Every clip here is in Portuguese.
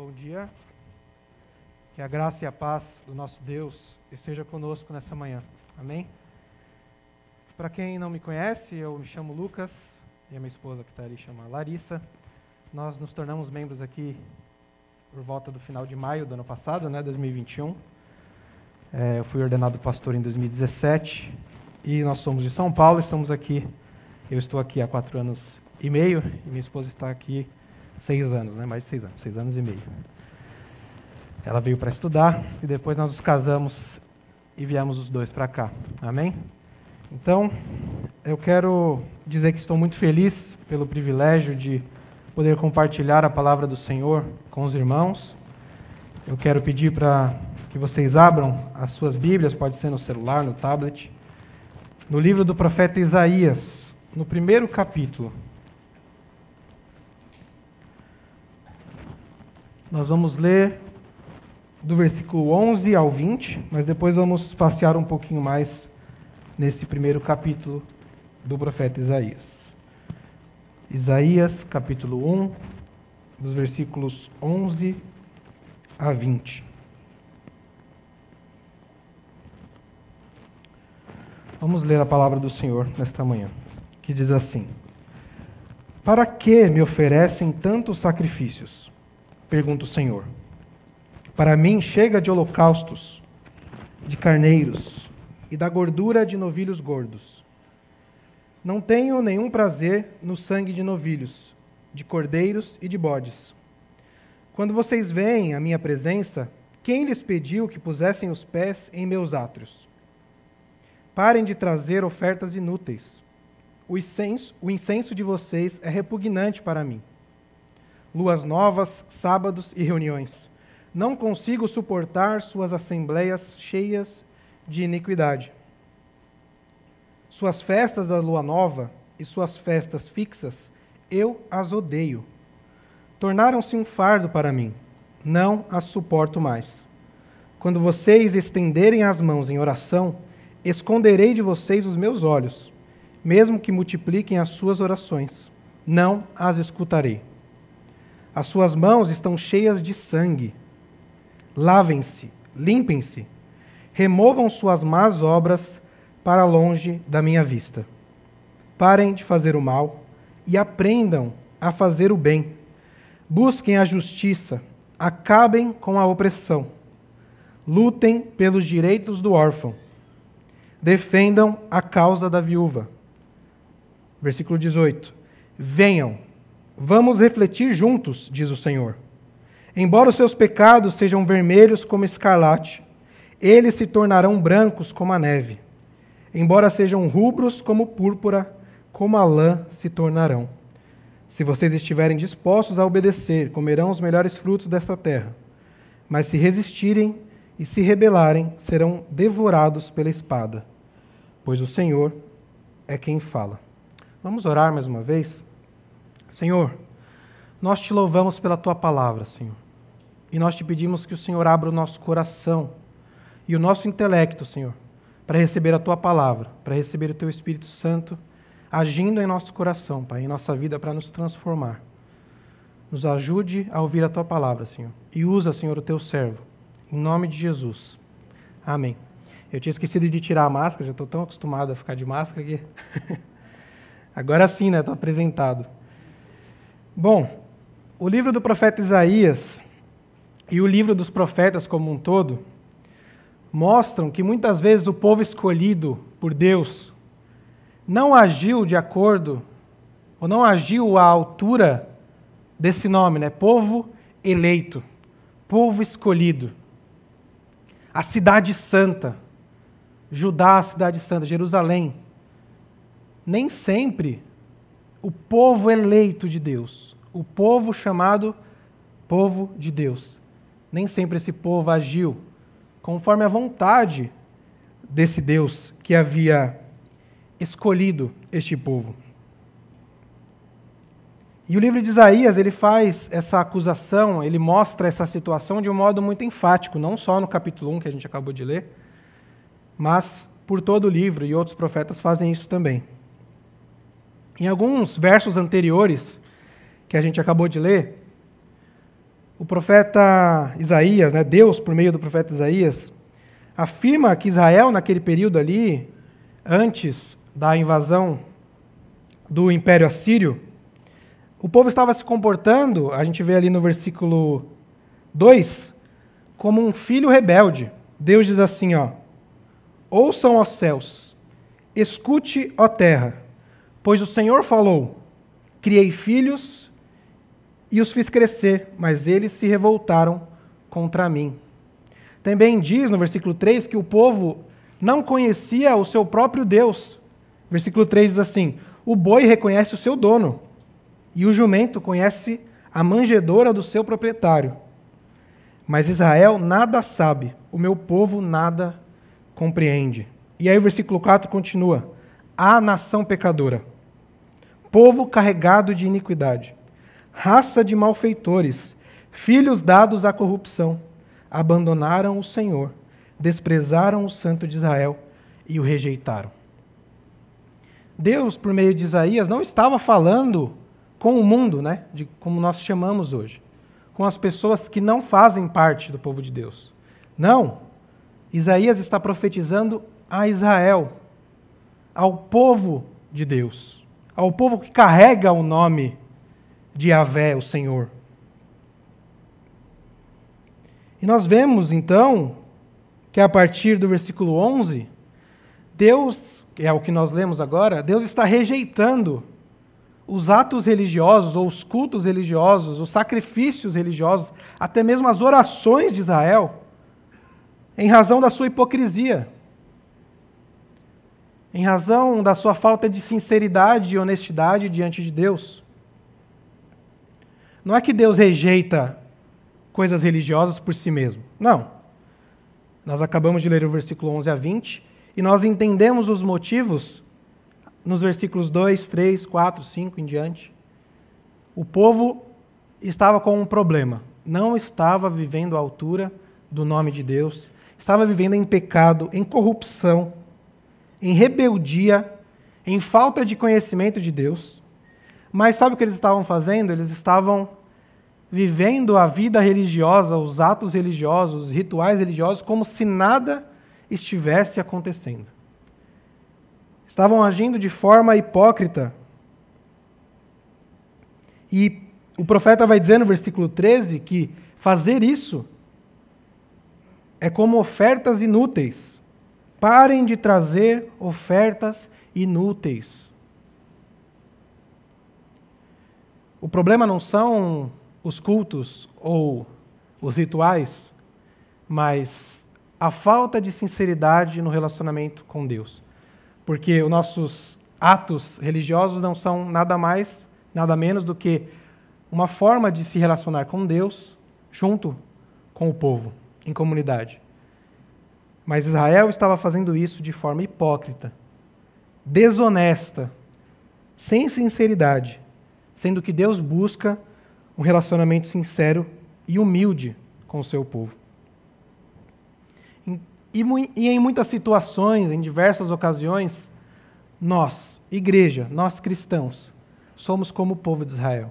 bom dia. Que a graça e a paz do nosso Deus esteja conosco nessa manhã. Amém? Para quem não me conhece, eu me chamo Lucas e a minha esposa que está ali chama Larissa. Nós nos tornamos membros aqui por volta do final de maio do ano passado, né, 2021. É, eu fui ordenado pastor em 2017 e nós somos de São Paulo, estamos aqui. Eu estou aqui há quatro anos e meio e minha esposa está aqui seis anos, né? mais de seis anos, seis anos e meio. Ela veio para estudar e depois nós nos casamos e viemos os dois para cá. Amém? Então, eu quero dizer que estou muito feliz pelo privilégio de poder compartilhar a palavra do Senhor com os irmãos. Eu quero pedir para que vocês abram as suas Bíblias, pode ser no celular, no tablet, no livro do profeta Isaías, no primeiro capítulo. Nós vamos ler do versículo 11 ao 20, mas depois vamos passear um pouquinho mais nesse primeiro capítulo do profeta Isaías. Isaías, capítulo 1, dos versículos 11 a 20. Vamos ler a palavra do Senhor nesta manhã, que diz assim: Para que me oferecem tantos sacrifícios? Pergunta o Senhor. Para mim chega de holocaustos, de carneiros e da gordura de novilhos gordos. Não tenho nenhum prazer no sangue de novilhos, de cordeiros e de bodes. Quando vocês veem a minha presença, quem lhes pediu que pusessem os pés em meus átrios? Parem de trazer ofertas inúteis. O incenso, o incenso de vocês é repugnante para mim luas novas, sábados e reuniões. Não consigo suportar suas assembleias cheias de iniquidade. Suas festas da lua nova e suas festas fixas, eu as odeio. Tornaram-se um fardo para mim. Não as suporto mais. Quando vocês estenderem as mãos em oração, esconderei de vocês os meus olhos, mesmo que multipliquem as suas orações. Não as escutarei. As suas mãos estão cheias de sangue. Lavem-se, limpem-se, removam suas más obras para longe da minha vista. Parem de fazer o mal e aprendam a fazer o bem. Busquem a justiça, acabem com a opressão. Lutem pelos direitos do órfão. Defendam a causa da viúva. Versículo 18. Venham Vamos refletir juntos, diz o Senhor. Embora os seus pecados sejam vermelhos como escarlate, eles se tornarão brancos como a neve. Embora sejam rubros como púrpura, como a lã se tornarão. Se vocês estiverem dispostos a obedecer, comerão os melhores frutos desta terra. Mas se resistirem e se rebelarem, serão devorados pela espada. Pois o Senhor é quem fala. Vamos orar mais uma vez? Senhor, nós te louvamos pela tua palavra, Senhor. E nós te pedimos que o Senhor abra o nosso coração e o nosso intelecto, Senhor, para receber a tua palavra, para receber o teu Espírito Santo agindo em nosso coração, Pai, em nossa vida para nos transformar. Nos ajude a ouvir a tua palavra, Senhor. E usa, Senhor, o teu servo. Em nome de Jesus. Amém. Eu tinha esquecido de tirar a máscara, já estou tão acostumado a ficar de máscara que. Agora sim, né? Estou apresentado. Bom, o livro do profeta Isaías e o livro dos profetas como um todo mostram que muitas vezes o povo escolhido por Deus não agiu de acordo, ou não agiu à altura desse nome, né? Povo eleito, povo escolhido. A cidade santa, Judá, a cidade santa, Jerusalém. Nem sempre o povo eleito de Deus, o povo chamado povo de Deus. Nem sempre esse povo agiu conforme a vontade desse Deus que havia escolhido este povo. E o livro de Isaías, ele faz essa acusação, ele mostra essa situação de um modo muito enfático, não só no capítulo 1 que a gente acabou de ler, mas por todo o livro, e outros profetas fazem isso também. Em alguns versos anteriores, que a gente acabou de ler, o profeta Isaías, né, Deus, por meio do profeta Isaías, afirma que Israel, naquele período ali, antes da invasão do Império Assírio, o povo estava se comportando, a gente vê ali no versículo 2, como um filho rebelde. Deus diz assim, ó: Ouçam, ó céus, escute, ó terra, pois o Senhor falou: Criei filhos e os fiz crescer, mas eles se revoltaram contra mim. Também diz no versículo 3 que o povo não conhecia o seu próprio Deus. Versículo 3 diz assim: O boi reconhece o seu dono, e o jumento conhece a manjedora do seu proprietário. Mas Israel nada sabe, o meu povo nada compreende. E aí o versículo 4 continua: A nação pecadora, povo carregado de iniquidade. Raça de malfeitores, filhos dados à corrupção, abandonaram o Senhor, desprezaram o Santo de Israel e o rejeitaram. Deus, por meio de Isaías, não estava falando com o mundo, né, de como nós chamamos hoje, com as pessoas que não fazem parte do povo de Deus. Não. Isaías está profetizando a Israel, ao povo de Deus, ao povo que carrega o nome de Yahvé, o Senhor. E nós vemos, então, que a partir do versículo 11, Deus, que é o que nós lemos agora, Deus está rejeitando os atos religiosos, ou os cultos religiosos, os sacrifícios religiosos, até mesmo as orações de Israel, em razão da sua hipocrisia, em razão da sua falta de sinceridade e honestidade diante de Deus. Não é que Deus rejeita coisas religiosas por si mesmo. Não. Nós acabamos de ler o versículo 11 a 20 e nós entendemos os motivos nos versículos 2, 3, 4, 5 em diante. O povo estava com um problema. Não estava vivendo à altura do nome de Deus. Estava vivendo em pecado, em corrupção, em rebeldia, em falta de conhecimento de Deus. Mas sabe o que eles estavam fazendo? Eles estavam vivendo a vida religiosa, os atos religiosos, os rituais religiosos, como se nada estivesse acontecendo. Estavam agindo de forma hipócrita. E o profeta vai dizer no versículo 13 que fazer isso é como ofertas inúteis. Parem de trazer ofertas inúteis. O problema não são os cultos ou os rituais, mas a falta de sinceridade no relacionamento com Deus. Porque os nossos atos religiosos não são nada mais, nada menos do que uma forma de se relacionar com Deus junto com o povo, em comunidade. Mas Israel estava fazendo isso de forma hipócrita, desonesta, sem sinceridade sendo que Deus busca um relacionamento sincero e humilde com o seu povo. E, em muitas situações, em diversas ocasiões, nós, igreja, nós cristãos, somos como o povo de Israel.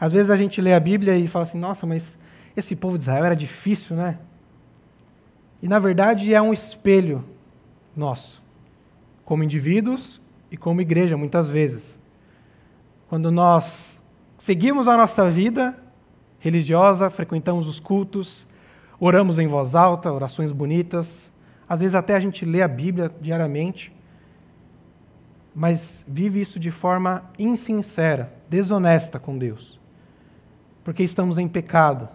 Às vezes a gente lê a Bíblia e fala assim: nossa, mas esse povo de Israel era difícil, né? E na verdade é um espelho nosso, como indivíduos e como igreja, muitas vezes quando nós seguimos a nossa vida religiosa, frequentamos os cultos, oramos em voz alta, orações bonitas, às vezes até a gente lê a Bíblia diariamente, mas vive isso de forma insincera, desonesta com Deus. Porque estamos em pecado,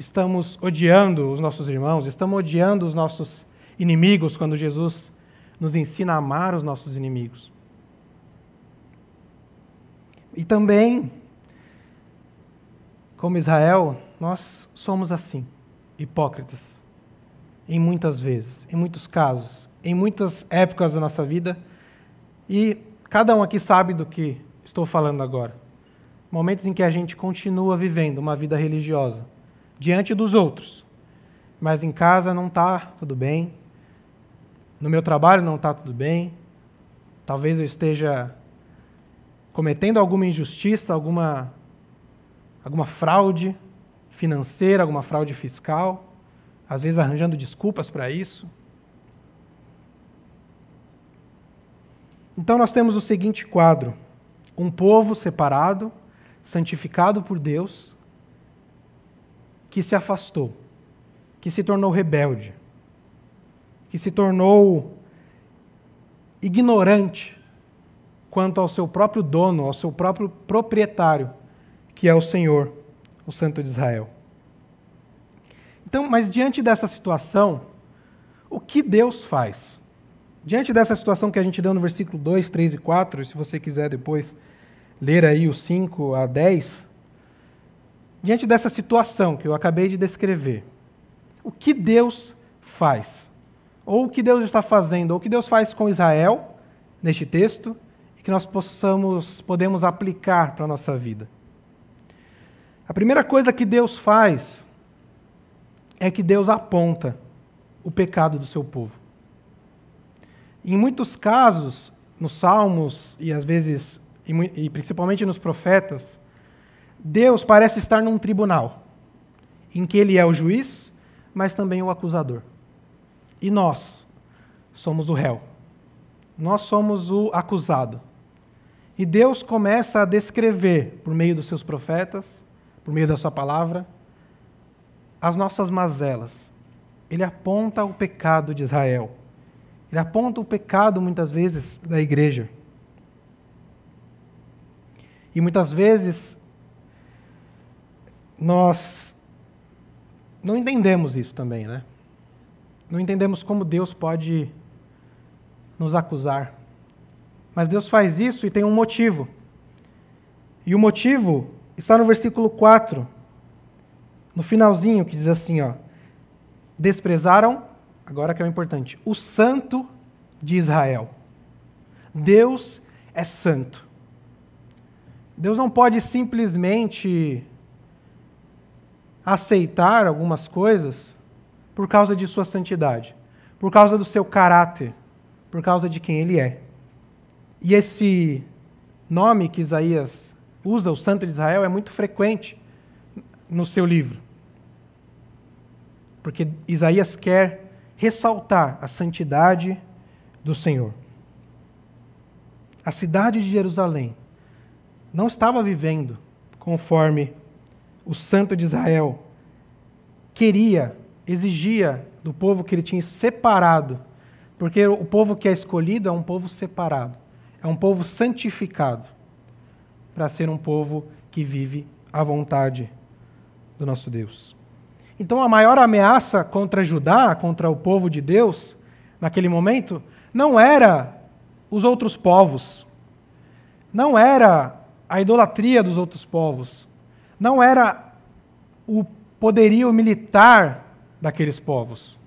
estamos odiando os nossos irmãos, estamos odiando os nossos inimigos quando Jesus nos ensina a amar os nossos inimigos. E também, como Israel, nós somos assim, hipócritas, em muitas vezes, em muitos casos, em muitas épocas da nossa vida. E cada um aqui sabe do que estou falando agora. Momentos em que a gente continua vivendo uma vida religiosa diante dos outros, mas em casa não está tudo bem, no meu trabalho não está tudo bem, talvez eu esteja cometendo alguma injustiça, alguma, alguma fraude, financeira, alguma fraude fiscal, às vezes arranjando desculpas para isso. Então nós temos o seguinte quadro: um povo separado, santificado por Deus, que se afastou, que se tornou rebelde, que se tornou ignorante quanto ao seu próprio dono, ao seu próprio proprietário, que é o Senhor, o Santo de Israel. Então, mas diante dessa situação, o que Deus faz? Diante dessa situação que a gente deu no versículo 2, 3 e 4, se você quiser depois ler aí os 5 a 10, diante dessa situação que eu acabei de descrever, o que Deus faz? Ou o que Deus está fazendo, ou o que Deus faz com Israel neste texto e que nós possamos podemos aplicar para a nossa vida. A primeira coisa que Deus faz é que Deus aponta o pecado do seu povo. Em muitos casos, nos Salmos e às vezes, e principalmente nos profetas, Deus parece estar num tribunal, em que Ele é o juiz, mas também o acusador. E nós somos o réu. Nós somos o acusado. E Deus começa a descrever, por meio dos seus profetas, por meio da sua palavra, as nossas mazelas. Ele aponta o pecado de Israel. Ele aponta o pecado, muitas vezes, da igreja. E muitas vezes nós não entendemos isso também, né? Não entendemos como Deus pode nos acusar. Mas Deus faz isso e tem um motivo. E o motivo está no versículo 4, no finalzinho, que diz assim: ó, Desprezaram agora que é o importante, o santo de Israel. Deus é santo. Deus não pode simplesmente aceitar algumas coisas por causa de sua santidade, por causa do seu caráter, por causa de quem ele é. E esse nome que Isaías usa, o Santo de Israel, é muito frequente no seu livro. Porque Isaías quer ressaltar a santidade do Senhor. A cidade de Jerusalém não estava vivendo conforme o santo de Israel queria, exigia do povo que ele tinha separado, porque o povo que é escolhido é um povo separado, é um povo santificado, para ser um povo que vive à vontade do nosso Deus. Então, a maior ameaça contra Judá, contra o povo de Deus, naquele momento, não era os outros povos, não era a idolatria dos outros povos, não era o poderio militar daqueles povos.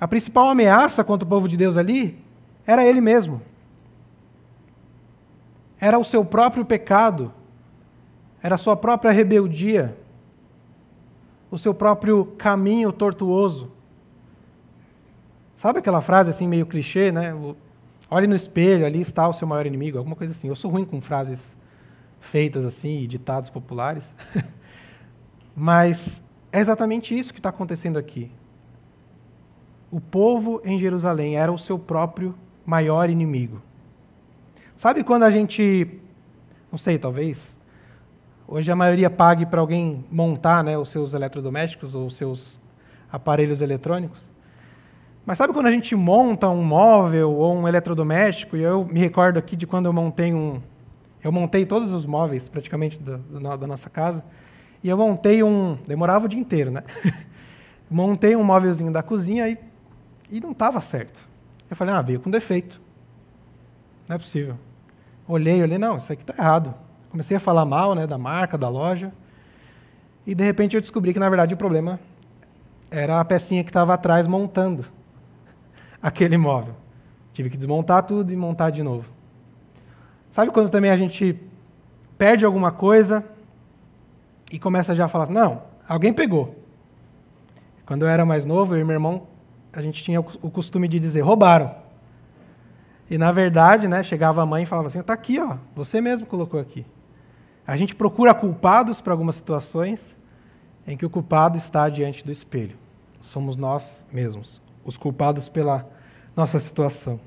A principal ameaça contra o povo de Deus ali era ele mesmo. Era o seu próprio pecado, era a sua própria rebeldia o seu próprio caminho tortuoso. Sabe aquela frase assim meio clichê, né? Olhe no espelho, ali está o seu maior inimigo, alguma coisa assim. Eu sou ruim com frases feitas assim ditados populares. Mas é exatamente isso que está acontecendo aqui. O povo em Jerusalém era o seu próprio maior inimigo. Sabe quando a gente, não sei, talvez Hoje a maioria pague para alguém montar né, os seus eletrodomésticos ou os seus aparelhos eletrônicos. Mas sabe quando a gente monta um móvel ou um eletrodoméstico, e eu me recordo aqui de quando eu montei um. Eu montei todos os móveis praticamente da, da nossa casa, e eu montei um. Demorava o dia inteiro, né? montei um móvelzinho da cozinha e, e não estava certo. Eu falei, ah, veio com defeito. Não é possível. Olhei, olhei, não, isso aqui está errado. Comecei a falar mal né, da marca, da loja. E de repente eu descobri que, na verdade, o problema era a pecinha que estava atrás montando aquele móvel. Tive que desmontar tudo e montar de novo. Sabe quando também a gente perde alguma coisa e começa já a falar: não, alguém pegou. Quando eu era mais novo, eu e meu irmão, a gente tinha o costume de dizer: roubaram. E na verdade, né, chegava a mãe e falava assim: está aqui, ó, você mesmo colocou aqui. A gente procura culpados para algumas situações em que o culpado está diante do espelho. Somos nós mesmos, os culpados pela nossa situação.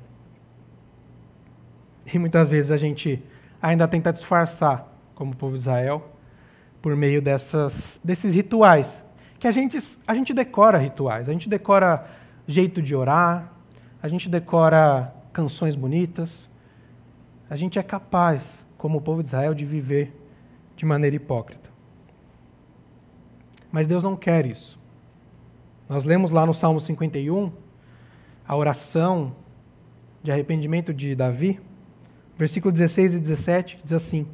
E muitas vezes a gente ainda tenta disfarçar, como o povo de Israel, por meio dessas, desses rituais. Que a gente, a gente decora rituais, a gente decora jeito de orar, a gente decora canções bonitas, a gente é capaz, como o povo de Israel, de viver de maneira hipócrita. Mas Deus não quer isso. Nós lemos lá no Salmo 51 a oração de arrependimento de Davi, versículo 16 e 17, diz assim: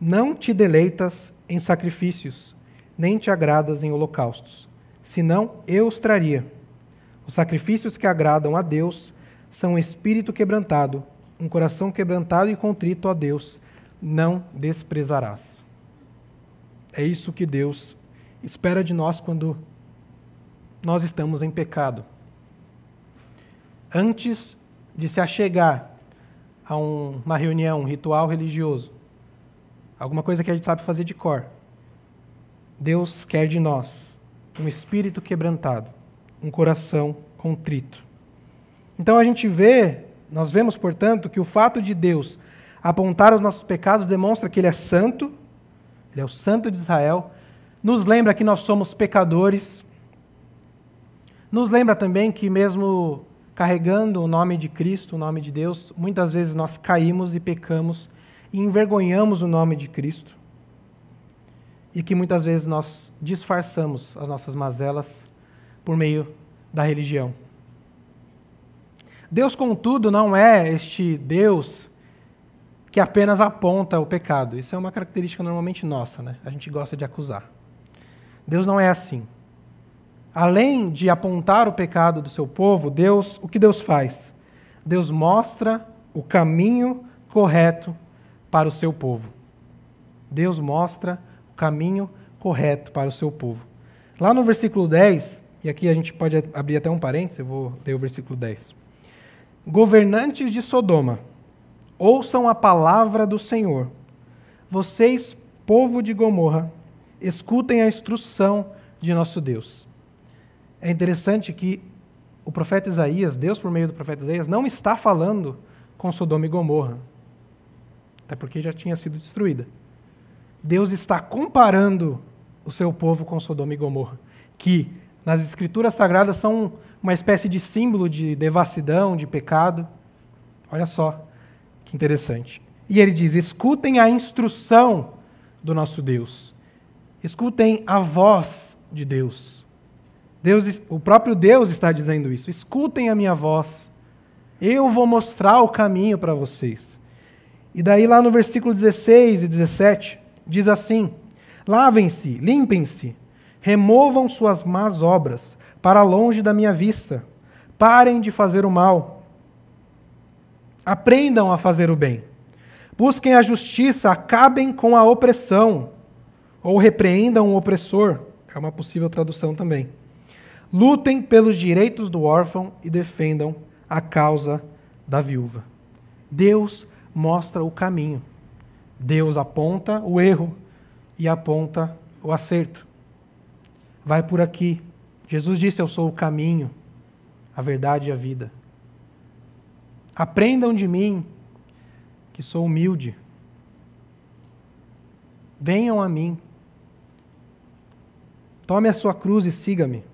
Não te deleitas em sacrifícios, nem te agradas em holocaustos, senão eu os traria. Os sacrifícios que agradam a Deus são um espírito quebrantado, um coração quebrantado e contrito a Deus, não desprezarás. É isso que Deus espera de nós quando nós estamos em pecado. Antes de se achegar a um, uma reunião, um ritual religioso, alguma coisa que a gente sabe fazer de cor, Deus quer de nós um espírito quebrantado, um coração contrito. Então a gente vê, nós vemos, portanto, que o fato de Deus apontar os nossos pecados demonstra que Ele é santo, Ele é o santo de Israel, nos lembra que nós somos pecadores, nos lembra também que, mesmo carregando o nome de Cristo, o nome de Deus, muitas vezes nós caímos e pecamos e envergonhamos o nome de Cristo. E que muitas vezes nós disfarçamos as nossas mazelas por meio da religião. Deus, contudo, não é este Deus que apenas aponta o pecado. Isso é uma característica normalmente nossa, né? A gente gosta de acusar. Deus não é assim. Além de apontar o pecado do seu povo, Deus, o que Deus faz? Deus mostra o caminho correto para o seu povo. Deus mostra o caminho correto para o seu povo. Lá no versículo 10, e aqui a gente pode abrir até um parênteses, eu vou ler o versículo 10. Governantes de Sodoma, ouçam a palavra do Senhor. Vocês, povo de Gomorra, escutem a instrução de nosso Deus. É interessante que o profeta Isaías, Deus por meio do profeta Isaías, não está falando com Sodoma e Gomorra, até porque já tinha sido destruída. Deus está comparando o seu povo com Sodoma e Gomorra, que nas escrituras sagradas são uma espécie de símbolo de devassidão, de pecado. Olha só que interessante. E ele diz: escutem a instrução do nosso Deus. Escutem a voz de Deus. Deus, o próprio Deus está dizendo isso. Escutem a minha voz. Eu vou mostrar o caminho para vocês. E daí lá no versículo 16 e 17 diz assim: Lavem-se, limpem-se, removam suas más obras para longe da minha vista. Parem de fazer o mal. Aprendam a fazer o bem. Busquem a justiça, acabem com a opressão ou repreendam o opressor, é uma possível tradução também. Lutem pelos direitos do órfão e defendam a causa da viúva. Deus mostra o caminho. Deus aponta o erro e aponta o acerto. Vai por aqui. Jesus disse: Eu sou o caminho, a verdade e a vida. Aprendam de mim, que sou humilde. Venham a mim. Tome a sua cruz e siga-me.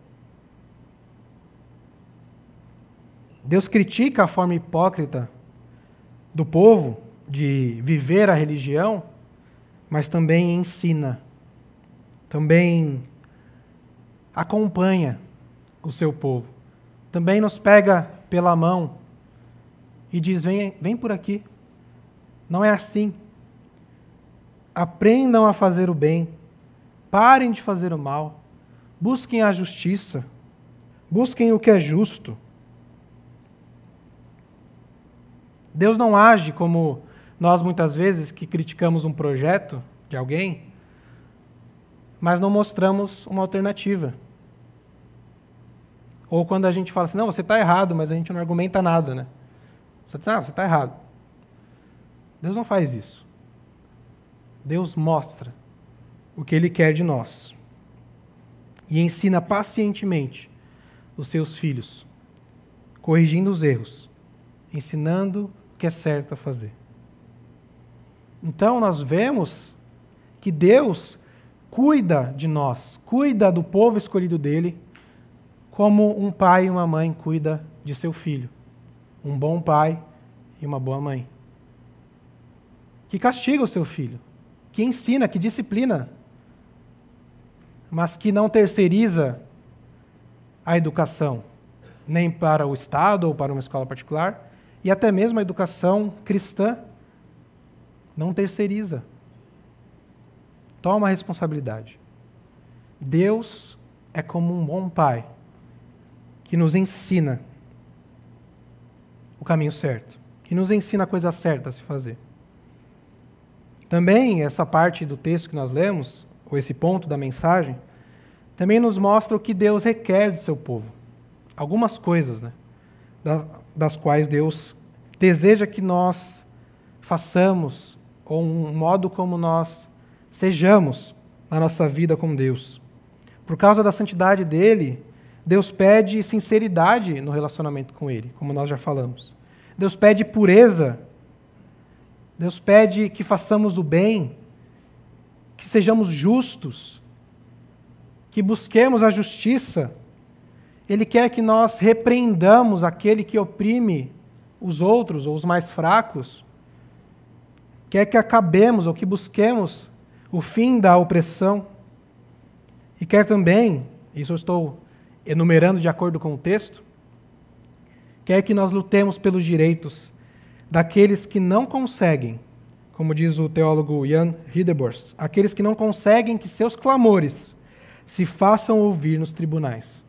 Deus critica a forma hipócrita do povo de viver a religião, mas também ensina, também acompanha o seu povo, também nos pega pela mão e diz: vem, vem por aqui. Não é assim. Aprendam a fazer o bem, parem de fazer o mal. Busquem a justiça. Busquem o que é justo. Deus não age como nós muitas vezes que criticamos um projeto de alguém, mas não mostramos uma alternativa. Ou quando a gente fala assim, não, você está errado, mas a gente não argumenta nada, né? Você diz, ah, você está errado. Deus não faz isso. Deus mostra o que Ele quer de nós e ensina pacientemente os seus filhos, corrigindo os erros, ensinando que é certo a fazer. Então, nós vemos que Deus cuida de nós, cuida do povo escolhido dele, como um pai e uma mãe cuida de seu filho. Um bom pai e uma boa mãe. Que castiga o seu filho, que ensina, que disciplina, mas que não terceiriza a educação, nem para o Estado ou para uma escola particular, e até mesmo a educação cristã, não terceiriza. Toma a responsabilidade. Deus é como um bom pai que nos ensina o caminho certo, que nos ensina a coisa certa a se fazer. Também essa parte do texto que nós lemos, ou esse ponto da mensagem, também nos mostra o que Deus requer do seu povo. Algumas coisas, né? Das quais Deus deseja que nós façamos, ou um modo como nós sejamos na nossa vida com Deus. Por causa da santidade dele, Deus pede sinceridade no relacionamento com Ele, como nós já falamos. Deus pede pureza. Deus pede que façamos o bem, que sejamos justos, que busquemos a justiça. Ele quer que nós repreendamos aquele que oprime os outros ou os mais fracos. Quer que acabemos ou que busquemos o fim da opressão. E quer também, isso eu estou enumerando de acordo com o texto, quer que nós lutemos pelos direitos daqueles que não conseguem, como diz o teólogo Jan Hidebors, aqueles que não conseguem que seus clamores se façam ouvir nos tribunais.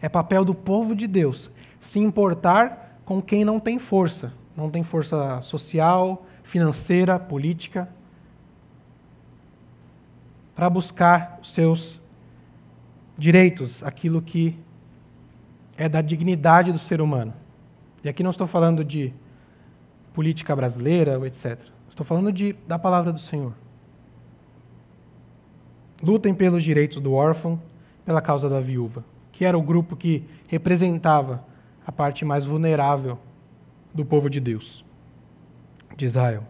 É papel do povo de Deus se importar com quem não tem força, não tem força social, financeira, política, para buscar os seus direitos, aquilo que é da dignidade do ser humano. E aqui não estou falando de política brasileira, etc. Estou falando de, da palavra do Senhor. Lutem pelos direitos do órfão, pela causa da viúva, que era o grupo que representava a parte mais vulnerável do povo de Deus, de Israel.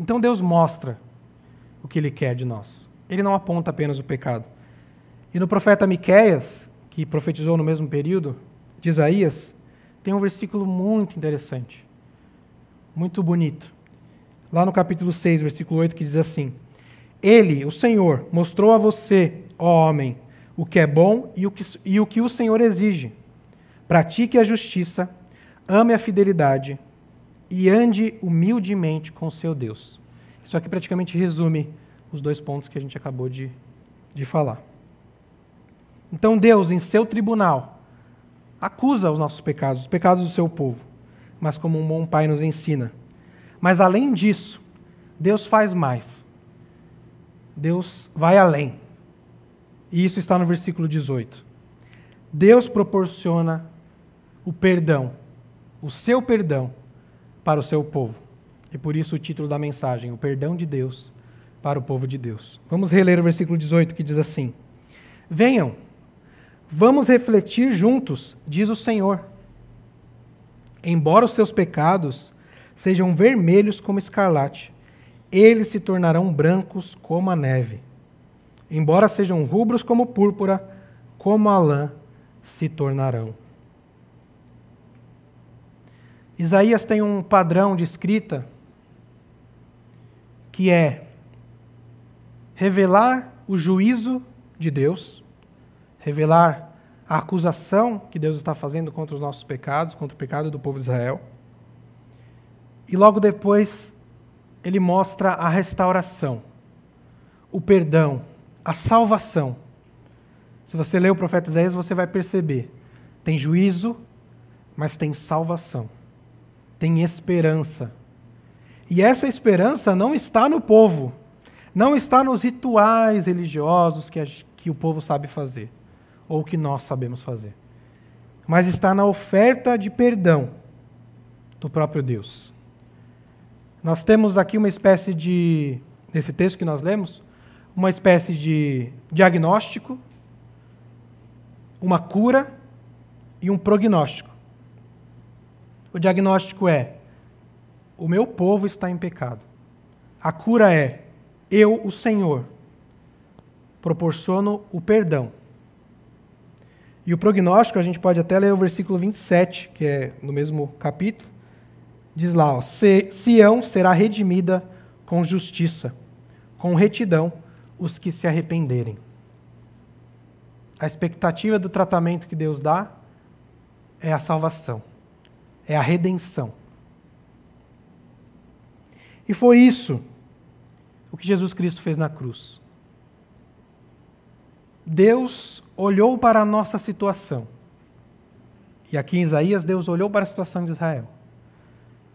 Então Deus mostra o que Ele quer de nós. Ele não aponta apenas o pecado, e no profeta Miqueias, que profetizou no mesmo período de Isaías, tem um versículo muito interessante, muito bonito. Lá no capítulo 6, versículo 8, que diz assim: Ele, o Senhor, mostrou a você, ó homem, o que é bom e o que, e o, que o Senhor exige. Pratique a justiça, ame a fidelidade e ande humildemente com o seu Deus. Isso aqui praticamente resume os dois pontos que a gente acabou de, de falar. Então Deus, em seu tribunal, acusa os nossos pecados, os pecados do seu povo, mas como um bom pai nos ensina. Mas além disso, Deus faz mais. Deus vai além. E isso está no versículo 18. Deus proporciona o perdão, o seu perdão, para o seu povo. E por isso o título da mensagem, o perdão de Deus para o povo de Deus. Vamos reler o versículo 18 que diz assim: Venham, Vamos refletir juntos, diz o Senhor. Embora os seus pecados sejam vermelhos como escarlate, eles se tornarão brancos como a neve. Embora sejam rubros como púrpura, como a lã se tornarão. Isaías tem um padrão de escrita que é revelar o juízo de Deus revelar a acusação que Deus está fazendo contra os nossos pecados, contra o pecado do povo de Israel. E logo depois, ele mostra a restauração, o perdão, a salvação. Se você ler o profeta Isaías, você vai perceber: tem juízo, mas tem salvação, tem esperança. E essa esperança não está no povo, não está nos rituais religiosos que, a, que o povo sabe fazer ou que nós sabemos fazer. Mas está na oferta de perdão do próprio Deus. Nós temos aqui uma espécie de, nesse texto que nós lemos, uma espécie de diagnóstico, uma cura e um prognóstico. O diagnóstico é: o meu povo está em pecado. A cura é: eu, o Senhor, proporciono o perdão. E o prognóstico, a gente pode até ler o versículo 27, que é no mesmo capítulo. Diz lá: ó, Sião será redimida com justiça, com retidão, os que se arrependerem. A expectativa do tratamento que Deus dá é a salvação, é a redenção. E foi isso o que Jesus Cristo fez na cruz. Deus olhou para a nossa situação. E aqui em Isaías, Deus olhou para a situação de Israel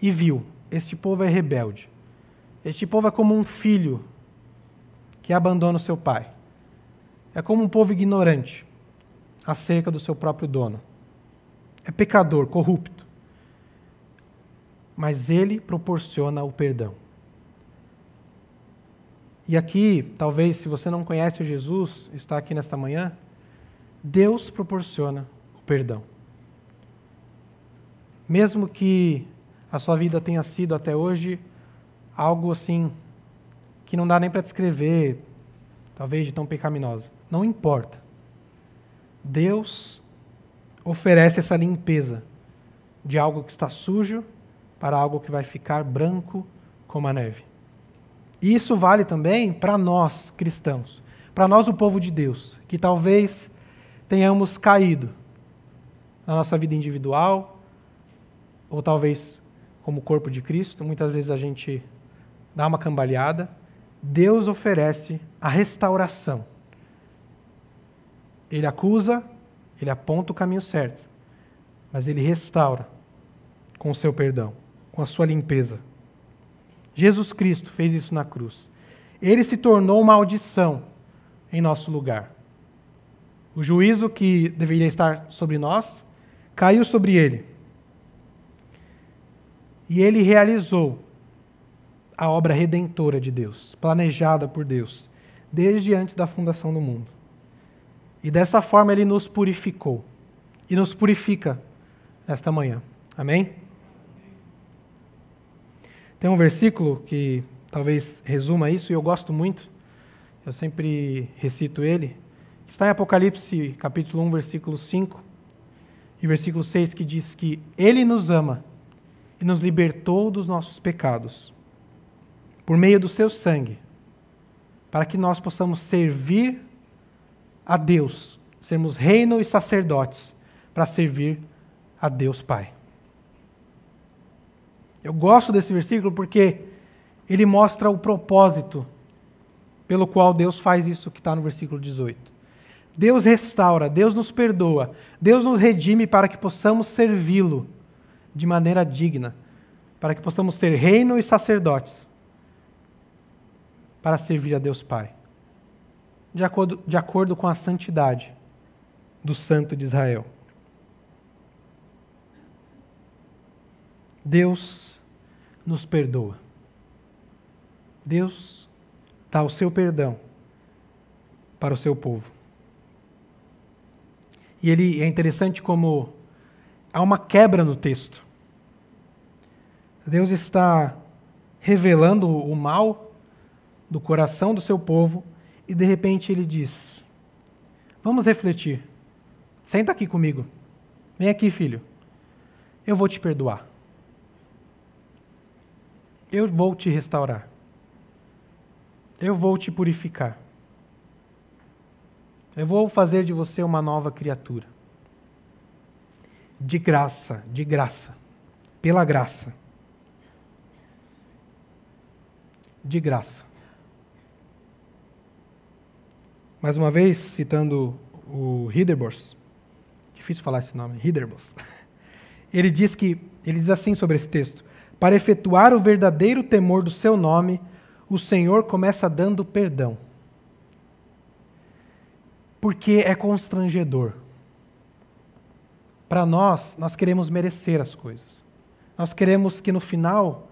e viu: este povo é rebelde. Este povo é como um filho que abandona o seu pai. É como um povo ignorante acerca do seu próprio dono. É pecador, corrupto. Mas ele proporciona o perdão. E aqui, talvez, se você não conhece Jesus, está aqui nesta manhã, Deus proporciona o perdão. Mesmo que a sua vida tenha sido até hoje algo assim que não dá nem para descrever, talvez de tão pecaminosa. Não importa. Deus oferece essa limpeza de algo que está sujo para algo que vai ficar branco como a neve. E isso vale também para nós, cristãos, para nós, o povo de Deus, que talvez tenhamos caído na nossa vida individual, ou talvez como corpo de Cristo, muitas vezes a gente dá uma cambaleada. Deus oferece a restauração. Ele acusa, ele aponta o caminho certo, mas ele restaura com o seu perdão, com a sua limpeza. Jesus Cristo fez isso na cruz. Ele se tornou maldição em nosso lugar. O juízo que deveria estar sobre nós caiu sobre ele. E ele realizou a obra redentora de Deus, planejada por Deus, desde antes da fundação do mundo. E dessa forma ele nos purificou. E nos purifica esta manhã. Amém? Tem um versículo que talvez resuma isso, e eu gosto muito, eu sempre recito ele. Está em Apocalipse, capítulo 1, versículo 5 e versículo 6, que diz que Ele nos ama e nos libertou dos nossos pecados, por meio do seu sangue, para que nós possamos servir a Deus, sermos reino e sacerdotes, para servir a Deus Pai. Eu gosto desse versículo porque ele mostra o propósito pelo qual Deus faz isso que está no versículo 18. Deus restaura, Deus nos perdoa, Deus nos redime para que possamos servi-lo de maneira digna, para que possamos ser reino e sacerdotes, para servir a Deus Pai, de acordo, de acordo com a santidade do Santo de Israel. Deus nos perdoa. Deus dá o seu perdão para o seu povo. E ele é interessante como há uma quebra no texto. Deus está revelando o mal do coração do seu povo e de repente ele diz: Vamos refletir. Senta aqui comigo. Vem aqui, filho. Eu vou te perdoar. Eu vou te restaurar. Eu vou te purificar. Eu vou fazer de você uma nova criatura. De graça, de graça. Pela graça. De graça. Mais uma vez, citando o Hiderbos, difícil falar esse nome, Hiderbos. Ele diz que ele diz assim sobre esse texto: para efetuar o verdadeiro temor do seu nome, o Senhor começa dando perdão. Porque é constrangedor. Para nós, nós queremos merecer as coisas. Nós queremos que no final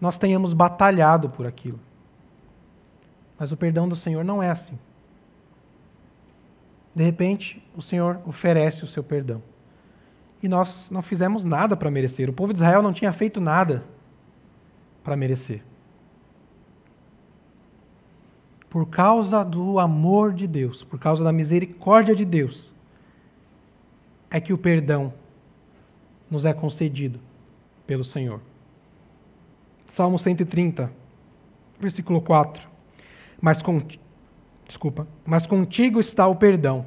nós tenhamos batalhado por aquilo. Mas o perdão do Senhor não é assim. De repente, o Senhor oferece o seu perdão. E nós não fizemos nada para merecer. O povo de Israel não tinha feito nada para merecer. Por causa do amor de Deus, por causa da misericórdia de Deus, é que o perdão nos é concedido pelo Senhor. Salmo 130, versículo 4. Mas desculpa, mas contigo está o perdão,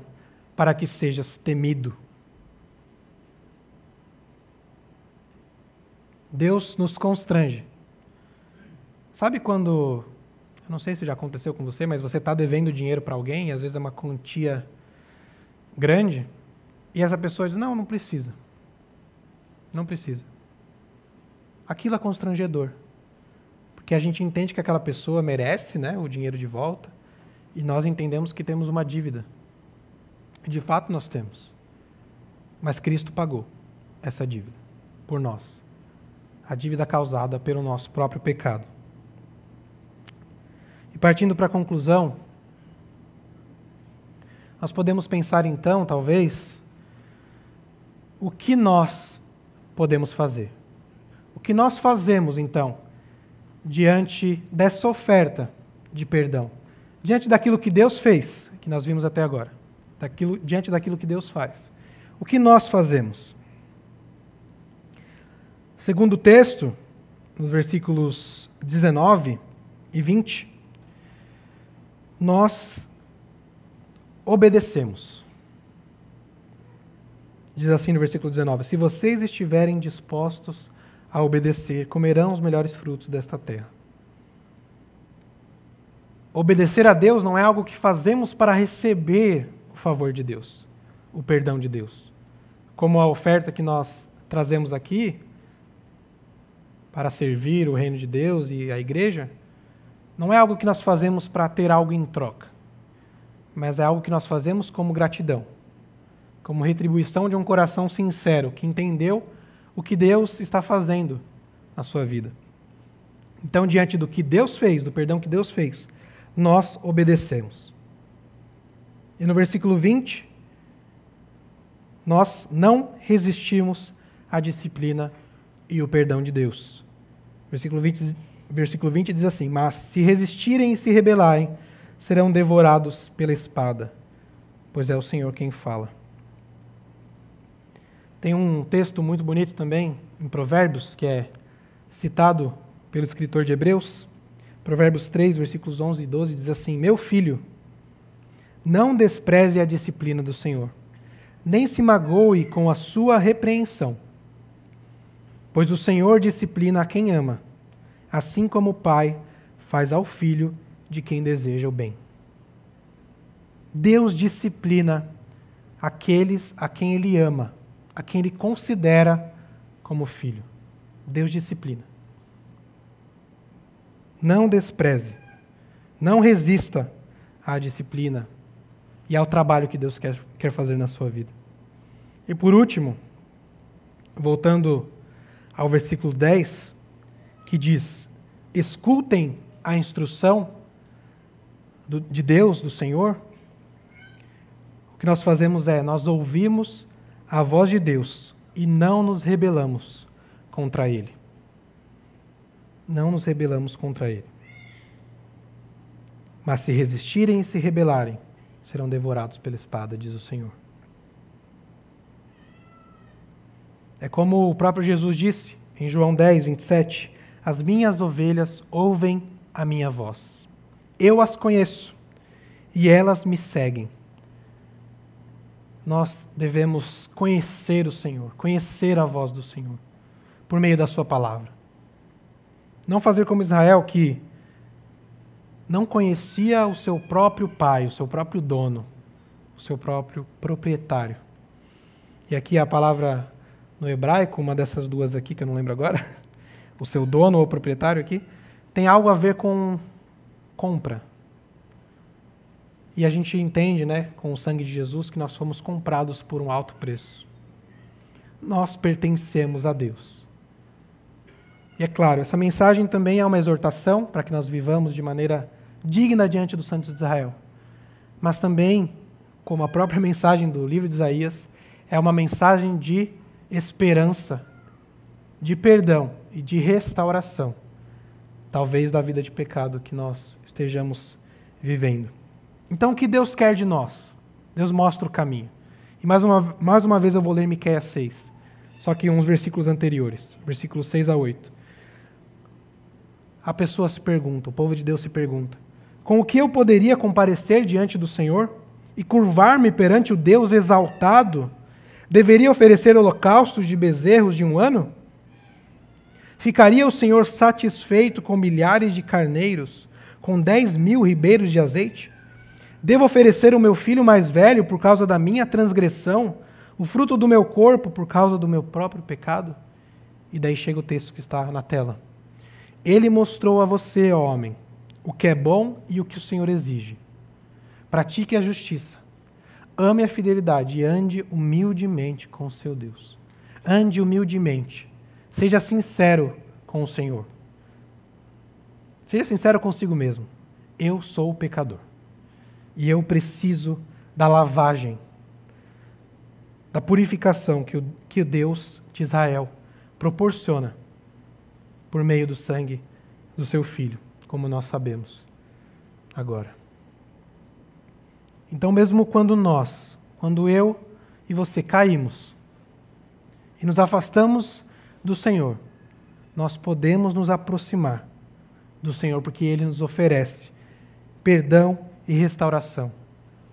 para que sejas temido. Deus nos constrange. Sabe quando, eu não sei se já aconteceu com você, mas você está devendo dinheiro para alguém, e às vezes é uma quantia grande, e essa pessoa diz: Não, não precisa. Não precisa. Aquilo é constrangedor. Porque a gente entende que aquela pessoa merece né, o dinheiro de volta, e nós entendemos que temos uma dívida. De fato, nós temos. Mas Cristo pagou essa dívida por nós a dívida causada pelo nosso próprio pecado. E partindo para a conclusão, nós podemos pensar então, talvez, o que nós podemos fazer. O que nós fazemos então diante dessa oferta de perdão? Diante daquilo que Deus fez, que nós vimos até agora, daquilo, diante daquilo que Deus faz. O que nós fazemos? Segundo o texto, nos versículos 19 e 20, nós obedecemos. Diz assim no versículo 19: Se vocês estiverem dispostos a obedecer, comerão os melhores frutos desta terra. Obedecer a Deus não é algo que fazemos para receber o favor de Deus, o perdão de Deus. Como a oferta que nós trazemos aqui, para servir o reino de Deus e a igreja, não é algo que nós fazemos para ter algo em troca, mas é algo que nós fazemos como gratidão, como retribuição de um coração sincero que entendeu o que Deus está fazendo na sua vida. Então, diante do que Deus fez, do perdão que Deus fez, nós obedecemos. E no versículo 20, nós não resistimos à disciplina e o perdão de Deus. Versículo 20, versículo 20 diz assim: Mas se resistirem e se rebelarem, serão devorados pela espada, pois é o Senhor quem fala. Tem um texto muito bonito também, em Provérbios, que é citado pelo escritor de Hebreus. Provérbios 3, versículos 11 e 12 diz assim: Meu filho, não despreze a disciplina do Senhor, nem se magoe com a sua repreensão Pois o Senhor disciplina a quem ama, assim como o Pai faz ao filho de quem deseja o bem. Deus disciplina aqueles a quem Ele ama, a quem Ele considera como filho. Deus disciplina. Não despreze, não resista à disciplina e ao trabalho que Deus quer, quer fazer na sua vida. E por último, voltando ao versículo 10, que diz: Escutem a instrução do, de Deus, do Senhor. O que nós fazemos é, nós ouvimos a voz de Deus e não nos rebelamos contra Ele. Não nos rebelamos contra Ele. Mas se resistirem e se rebelarem, serão devorados pela espada, diz o Senhor. É como o próprio Jesus disse em João 10, 27: As minhas ovelhas ouvem a minha voz. Eu as conheço e elas me seguem. Nós devemos conhecer o Senhor, conhecer a voz do Senhor, por meio da Sua palavra. Não fazer como Israel, que não conhecia o seu próprio pai, o seu próprio dono, o seu próprio proprietário. E aqui a palavra no hebraico, uma dessas duas aqui, que eu não lembro agora, o seu dono ou proprietário aqui, tem algo a ver com compra. E a gente entende, né, com o sangue de Jesus, que nós fomos comprados por um alto preço. Nós pertencemos a Deus. E é claro, essa mensagem também é uma exortação para que nós vivamos de maneira digna diante dos santos de Israel. Mas também, como a própria mensagem do livro de Isaías, é uma mensagem de esperança, de perdão e de restauração, talvez da vida de pecado que nós estejamos vivendo. Então, o que Deus quer de nós? Deus mostra o caminho. E mais uma, mais uma vez eu vou ler Miqueias 6, só que uns versículos anteriores, versículos 6 a 8 a pessoa se pergunta, o povo de Deus se pergunta: com o que eu poderia comparecer diante do Senhor e curvar-me perante o Deus exaltado? Deveria oferecer holocaustos de bezerros de um ano? Ficaria o Senhor satisfeito com milhares de carneiros, com dez mil ribeiros de azeite? Devo oferecer o meu filho mais velho por causa da minha transgressão, o fruto do meu corpo por causa do meu próprio pecado? E daí chega o texto que está na tela. Ele mostrou a você, homem, o que é bom e o que o Senhor exige. Pratique a justiça, ame a fidelidade e ande humildemente com o seu Deus. Ande humildemente. Seja sincero com o Senhor. Seja sincero consigo mesmo. Eu sou o pecador. E eu preciso da lavagem, da purificação que o, que Deus de Israel proporciona por meio do sangue do seu filho, como nós sabemos agora. Então, mesmo quando nós, quando eu e você caímos e nos afastamos do Senhor, nós podemos nos aproximar do Senhor porque Ele nos oferece perdão e restauração.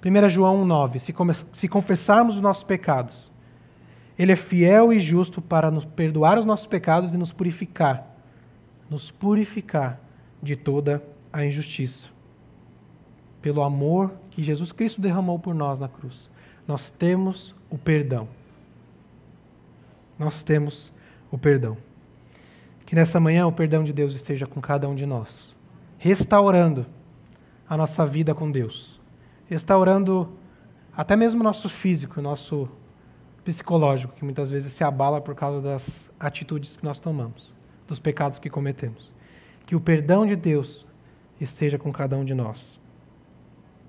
1 João 1,9: se, se confessarmos os nossos pecados, Ele é fiel e justo para nos perdoar os nossos pecados e nos purificar nos purificar de toda a injustiça. Pelo amor que Jesus Cristo derramou por nós na cruz, nós temos o perdão. Nós temos o perdão. Que nessa manhã o perdão de Deus esteja com cada um de nós, restaurando a nossa vida com Deus, restaurando até mesmo o nosso físico, o nosso psicológico, que muitas vezes se abala por causa das atitudes que nós tomamos dos pecados que cometemos. Que o perdão de Deus esteja com cada um de nós.